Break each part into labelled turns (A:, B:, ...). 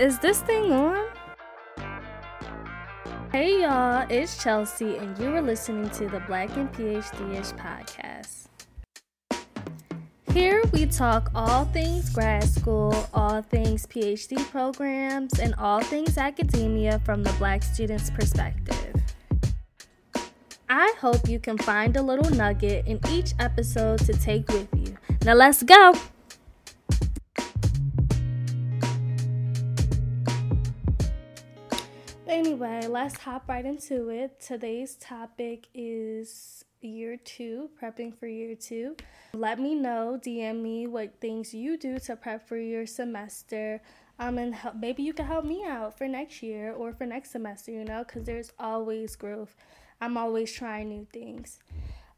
A: Is this thing on? Hey y'all, it's Chelsea, and you are listening to the Black and PhD ish podcast. Here we talk all things grad school, all things PhD programs, and all things academia from the Black student's perspective. I hope you can find a little nugget in each episode to take with you. Now let's go! Anyway, let's hop right into it. Today's topic is year two, prepping for year two. Let me know, DM me what things you do to prep for your semester. Um, and help, maybe you can help me out for next year or for next semester, you know, because there's always growth. I'm always trying new things.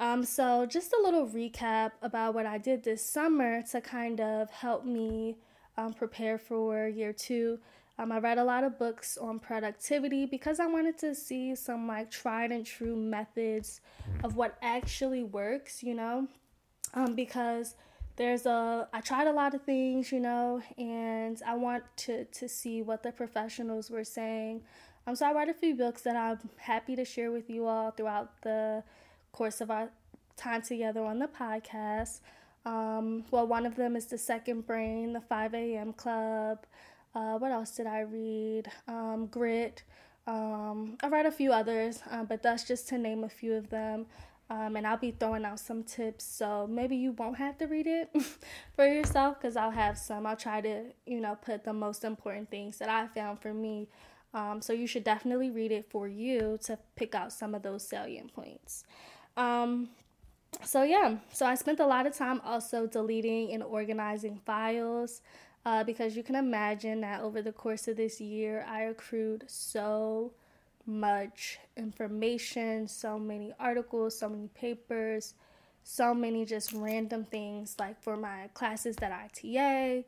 A: Um, so, just a little recap about what I did this summer to kind of help me um, prepare for year two. Um, I read a lot of books on productivity because I wanted to see some like tried and true methods of what actually works, you know, um, because there's a I tried a lot of things, you know, and I want to to see what the professionals were saying. Um, so I read a few books that I'm happy to share with you all throughout the course of our time together on the podcast. Um, well, one of them is The Second Brain, The 5 a.m. Club. Uh, what else did I read? Um, Grit. Um, I read a few others, uh, but that's just to name a few of them. Um, and I'll be throwing out some tips, so maybe you won't have to read it for yourself because I'll have some. I'll try to, you know, put the most important things that I found for me. Um, so you should definitely read it for you to pick out some of those salient points. Um, so yeah, so I spent a lot of time also deleting and organizing files uh, because you can imagine that over the course of this year, I accrued so much information, so many articles, so many papers, so many just random things like for my classes that I TA,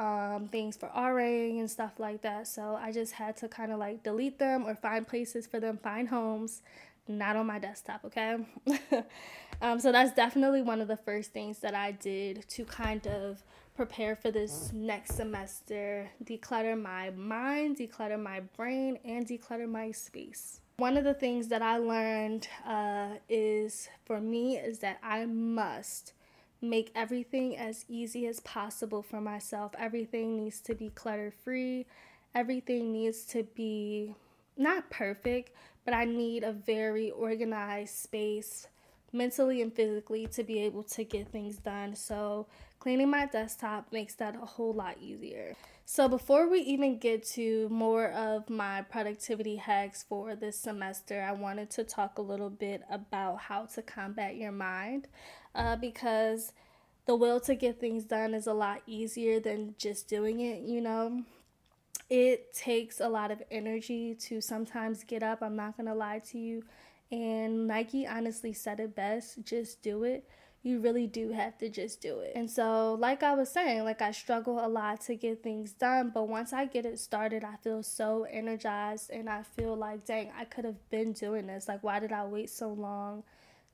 A: um, things for RAing and stuff like that. So I just had to kind of like delete them or find places for them, find homes, not on my desktop, okay? um, so that's definitely one of the first things that I did to kind of prepare for this next semester, declutter my mind, declutter my brain, and declutter my space. One of the things that I learned uh, is for me is that I must make everything as easy as possible for myself. Everything needs to be clutter free. Everything needs to be not perfect, but I need a very organized space mentally and physically to be able to get things done. So, cleaning my desktop makes that a whole lot easier. So, before we even get to more of my productivity hacks for this semester, I wanted to talk a little bit about how to combat your mind uh, because the will to get things done is a lot easier than just doing it, you know. It takes a lot of energy to sometimes get up. I'm not gonna lie to you and Nike honestly said it best just do it. You really do have to just do it. And so, like I was saying, like I struggle a lot to get things done, but once I get it started, I feel so energized and I feel like, dang, I could have been doing this. Like, why did I wait so long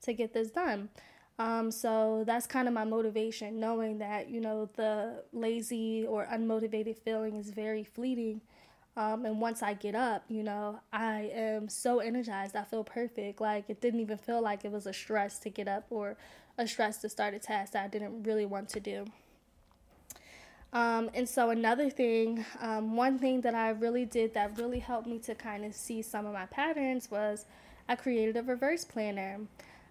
A: to get this done? Um, so that's kind of my motivation, knowing that, you know, the lazy or unmotivated feeling is very fleeting um, and once I get up, you know, I am so energized. I feel perfect. Like it didn't even feel like it was a stress to get up or a stress to start a task that I didn't really want to do. Um, and so, another thing, um, one thing that I really did that really helped me to kind of see some of my patterns was I created a reverse planner.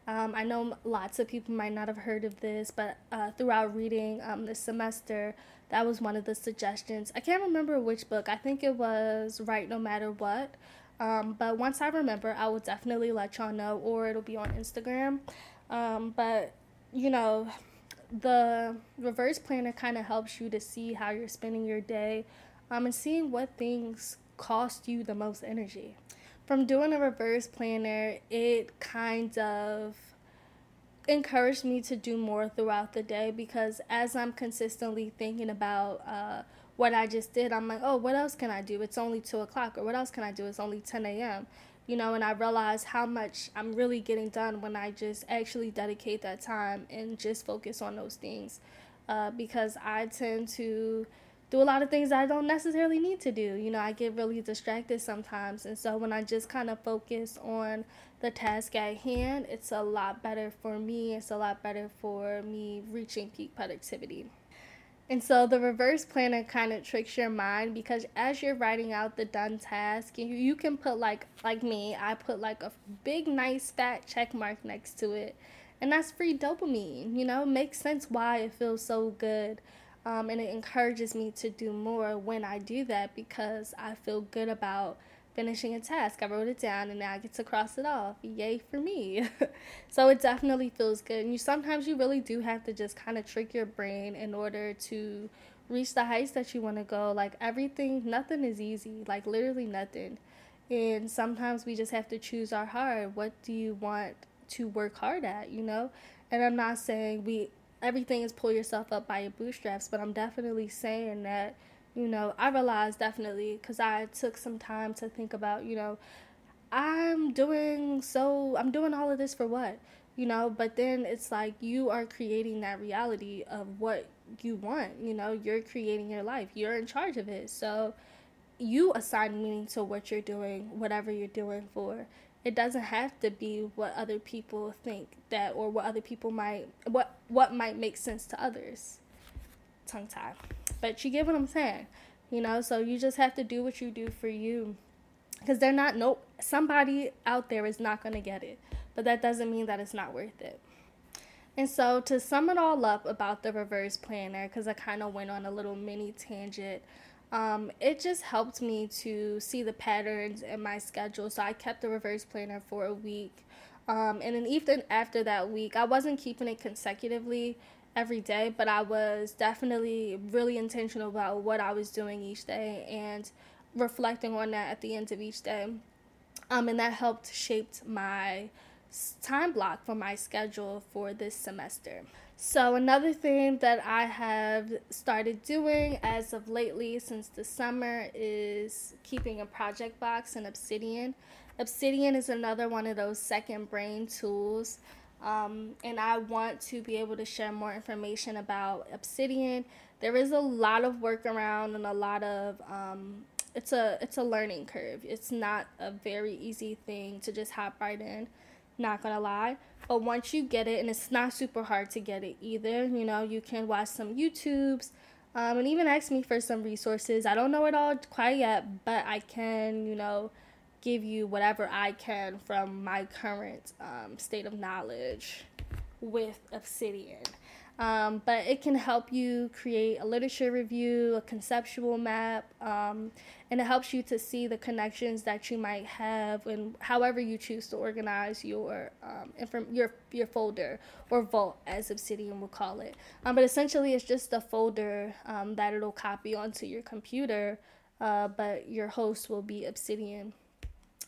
A: Um, I know lots of people might not have heard of this, but uh, throughout reading um, this semester, that was one of the suggestions. I can't remember which book. I think it was Write No Matter What. Um, but once I remember, I will definitely let y'all know, or it'll be on Instagram. Um, but you know, the reverse planner kind of helps you to see how you're spending your day um, and seeing what things cost you the most energy from doing a reverse planner, it kind of encouraged me to do more throughout the day because as I'm consistently thinking about uh, what I just did, I'm like, oh, what else can I do? It's only two o'clock, or what else can I do? It's only 10 a.m. You know, and I realize how much I'm really getting done when I just actually dedicate that time and just focus on those things. Uh, because I tend to do a lot of things I don't necessarily need to do. You know, I get really distracted sometimes. And so when I just kind of focus on the task at hand, it's a lot better for me. It's a lot better for me reaching peak productivity. And so the reverse planner kind of tricks your mind because as you're writing out the done task, you, you can put like like me, I put like a big nice fat check mark next to it. And that's free dopamine, you know, it makes sense why it feels so good. Um, and it encourages me to do more when I do that because I feel good about finishing a task. I wrote it down and now I get to cross it off. Yay for me. so it definitely feels good. And you sometimes you really do have to just kind of trick your brain in order to reach the heights that you want to go. Like everything, nothing is easy. Like literally nothing. And sometimes we just have to choose our heart. What do you want to work hard at, you know? And I'm not saying we everything is pull yourself up by your bootstraps, but I'm definitely saying that you know, I realized definitely because I took some time to think about, you know, I'm doing so, I'm doing all of this for what? You know, but then it's like you are creating that reality of what you want. You know, you're creating your life, you're in charge of it. So you assign meaning to what you're doing, whatever you're doing for. It doesn't have to be what other people think that or what other people might what what might make sense to others tongue tie. But you get what I'm saying, you know. So you just have to do what you do for you, because they're not no somebody out there is not gonna get it, but that doesn't mean that it's not worth it. And so to sum it all up about the reverse planner, because I kind of went on a little mini tangent. Um, it just helped me to see the patterns in my schedule. So I kept the reverse planner for a week. Um, and then even after that week, I wasn't keeping it consecutively every day, but I was definitely really intentional about what I was doing each day and reflecting on that at the end of each day. Um, and that helped shape my time block for my schedule for this semester. So, another thing that I have started doing as of lately since the summer is keeping a project box in Obsidian. Obsidian is another one of those second brain tools um, and I want to be able to share more information about Obsidian. There is a lot of work around and a lot of um, it's a it's a learning curve. It's not a very easy thing to just hop right in. Not gonna lie, but once you get it, and it's not super hard to get it either. You know, you can watch some YouTubes. Um, and even ask me for some resources. I don't know it all quite yet, but I can, you know, give you whatever I can from my current um, state of knowledge with Obsidian. Um, but it can help you create a literature review, a conceptual map, um, and it helps you to see the connections that you might have and however you choose to organize your um, inform- your your folder or vault, as Obsidian will call it. Um, but essentially, it's just a folder um, that it'll copy onto your computer, uh, but your host will be Obsidian.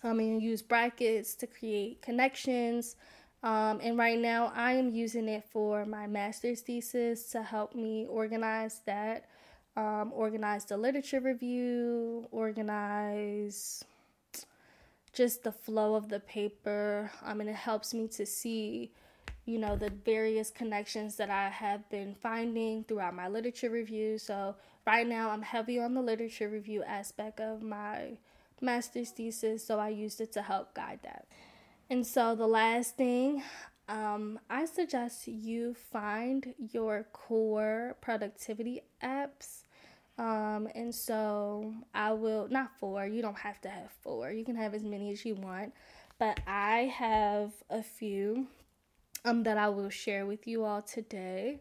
A: Um, and use brackets to create connections. Um, and right now, I am using it for my master's thesis to help me organize that, um, organize the literature review, organize just the flow of the paper. I mean, it helps me to see, you know, the various connections that I have been finding throughout my literature review. So, right now, I'm heavy on the literature review aspect of my master's thesis, so I used it to help guide that. And so the last thing, um, I suggest you find your core productivity apps. Um, and so I will, not four, you don't have to have four, you can have as many as you want, but I have a few um, that I will share with you all today.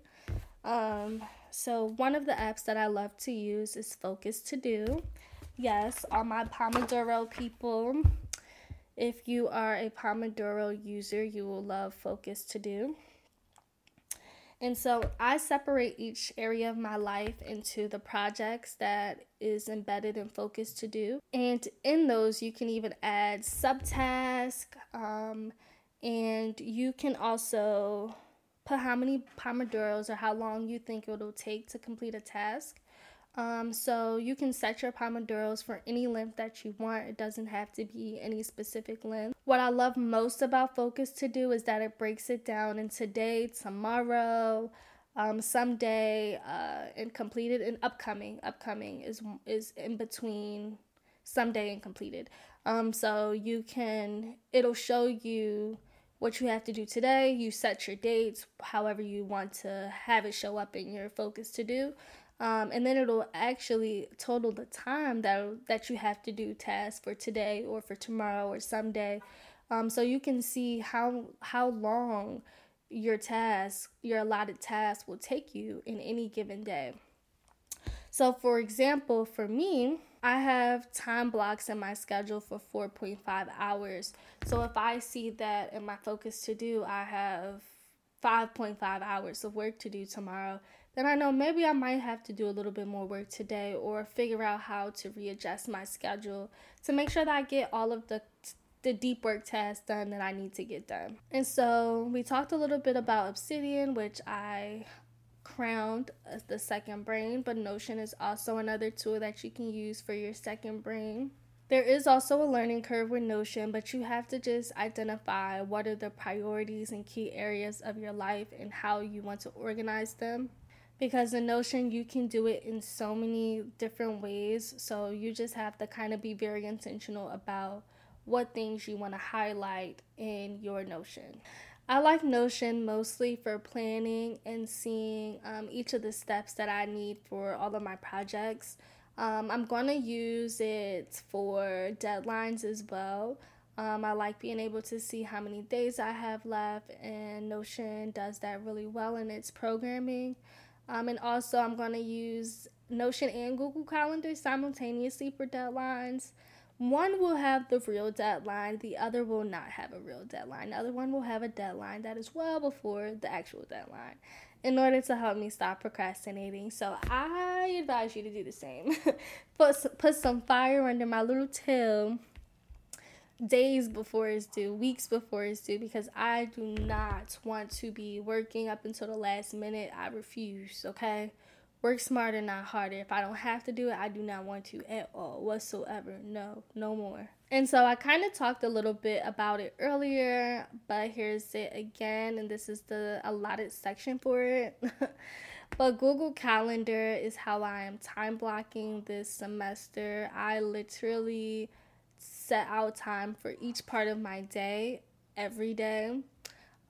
A: Um, so, one of the apps that I love to use is Focus To Do. Yes, all my Pomodoro people. If you are a Pomodoro user, you will love Focus to Do. And so I separate each area of my life into the projects that is embedded in Focus to Do. And in those, you can even add subtask, um, and you can also put how many Pomodoros or how long you think it'll take to complete a task. Um, so you can set your Pomodoros for any length that you want. It doesn't have to be any specific length. What I love most about Focus to Do is that it breaks it down in today, tomorrow, um, someday uh, and completed and upcoming. Upcoming is is in between someday and completed. Um, so you can it'll show you what you have to do today. You set your dates, however you want to have it show up in your focus to do. Um, and then it'll actually total the time that that you have to do tasks for today or for tomorrow or someday. Um, so you can see how how long your task, your allotted task will take you in any given day. So, for example, for me, I have time blocks in my schedule for 4.5 hours. So, if I see that in my focus to do, I have 5.5 hours of work to do tomorrow, then I know maybe I might have to do a little bit more work today or figure out how to readjust my schedule to make sure that I get all of the the deep work tasks done that I need to get done. And so we talked a little bit about Obsidian, which I crowned as the second brain, but Notion is also another tool that you can use for your second brain. There is also a learning curve with Notion, but you have to just identify what are the priorities and key areas of your life and how you want to organize them. Because the Notion, you can do it in so many different ways, so you just have to kind of be very intentional about what things you want to highlight in your Notion. I like Notion mostly for planning and seeing um, each of the steps that I need for all of my projects. Um, I'm going to use it for deadlines as well. Um, I like being able to see how many days I have left, and Notion does that really well in its programming. Um, and also, I'm going to use Notion and Google Calendar simultaneously for deadlines. One will have the real deadline, the other will not have a real deadline. The other one will have a deadline that is well before the actual deadline in order to help me stop procrastinating. So I advise you to do the same. put, put some fire under my little tail days before it's due, weeks before it's due, because I do not want to be working up until the last minute. I refuse, okay? Work smarter, not harder. If I don't have to do it, I do not want to at all whatsoever. No, no more. And so I kind of talked a little bit about it earlier, but here's it again, and this is the allotted section for it. but Google Calendar is how I am time blocking this semester. I literally set out time for each part of my day every day.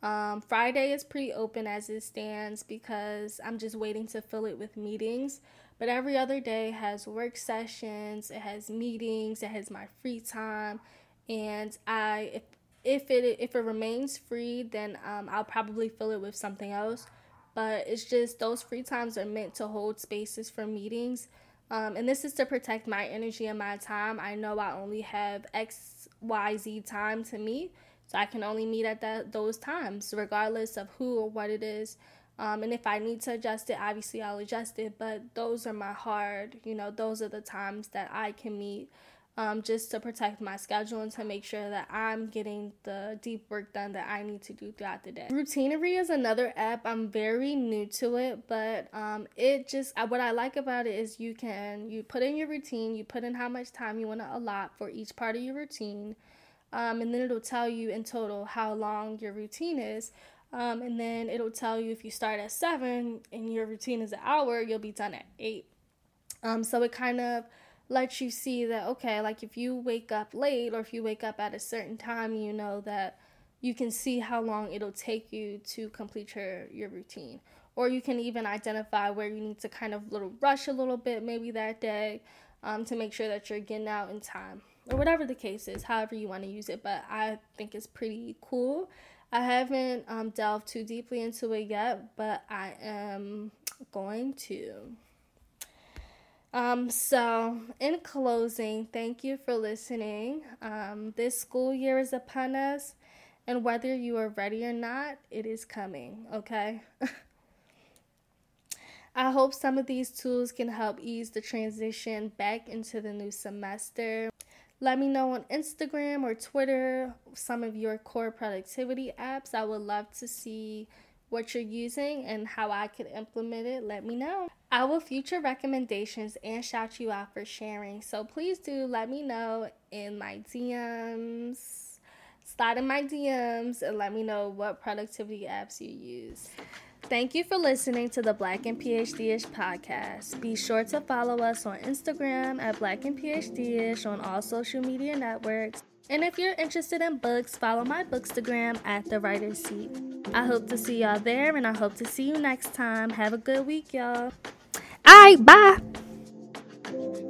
A: Um, Friday is pretty open as it stands because I'm just waiting to fill it with meetings. But every other day has work sessions, it has meetings, it has my free time, and I if if it if it remains free, then um, I'll probably fill it with something else. But it's just those free times are meant to hold spaces for meetings. Um, and this is to protect my energy and my time. I know I only have X, Y, Z time to meet, so I can only meet at that those times, regardless of who or what it is. Um, and if I need to adjust it, obviously I'll adjust it. But those are my hard, you know, those are the times that I can meet um, just to protect my schedule and to make sure that I'm getting the deep work done that I need to do throughout the day. Routinery is another app. I'm very new to it, but um, it just what I like about it is you can you put in your routine, you put in how much time you want to allot for each part of your routine um, and then it'll tell you in total how long your routine is. Um, and then it'll tell you if you start at seven and your routine is an hour, you'll be done at eight. Um, so it kind of lets you see that, okay, like if you wake up late or if you wake up at a certain time, you know that you can see how long it'll take you to complete your, your routine. Or you can even identify where you need to kind of little rush a little bit maybe that day um, to make sure that you're getting out in time or whatever the case is, however you want to use it. But I think it's pretty cool. I haven't um, delved too deeply into it yet, but I am going to. Um, so, in closing, thank you for listening. Um, this school year is upon us, and whether you are ready or not, it is coming, okay? I hope some of these tools can help ease the transition back into the new semester. Let me know on Instagram or Twitter some of your core productivity apps. I would love to see what you're using and how I could implement it. Let me know. I will future recommendations and shout you out for sharing. So please do let me know in my DMs. Slide in my DMs and let me know what productivity apps you use. Thank you for listening to the Black and PhD-ish podcast. Be sure to follow us on Instagram at Black and PhD-ish on all social media networks. And if you're interested in books, follow my bookstagram at the writer's seat. I hope to see y'all there and I hope to see you next time. Have a good week, y'all. All right, bye.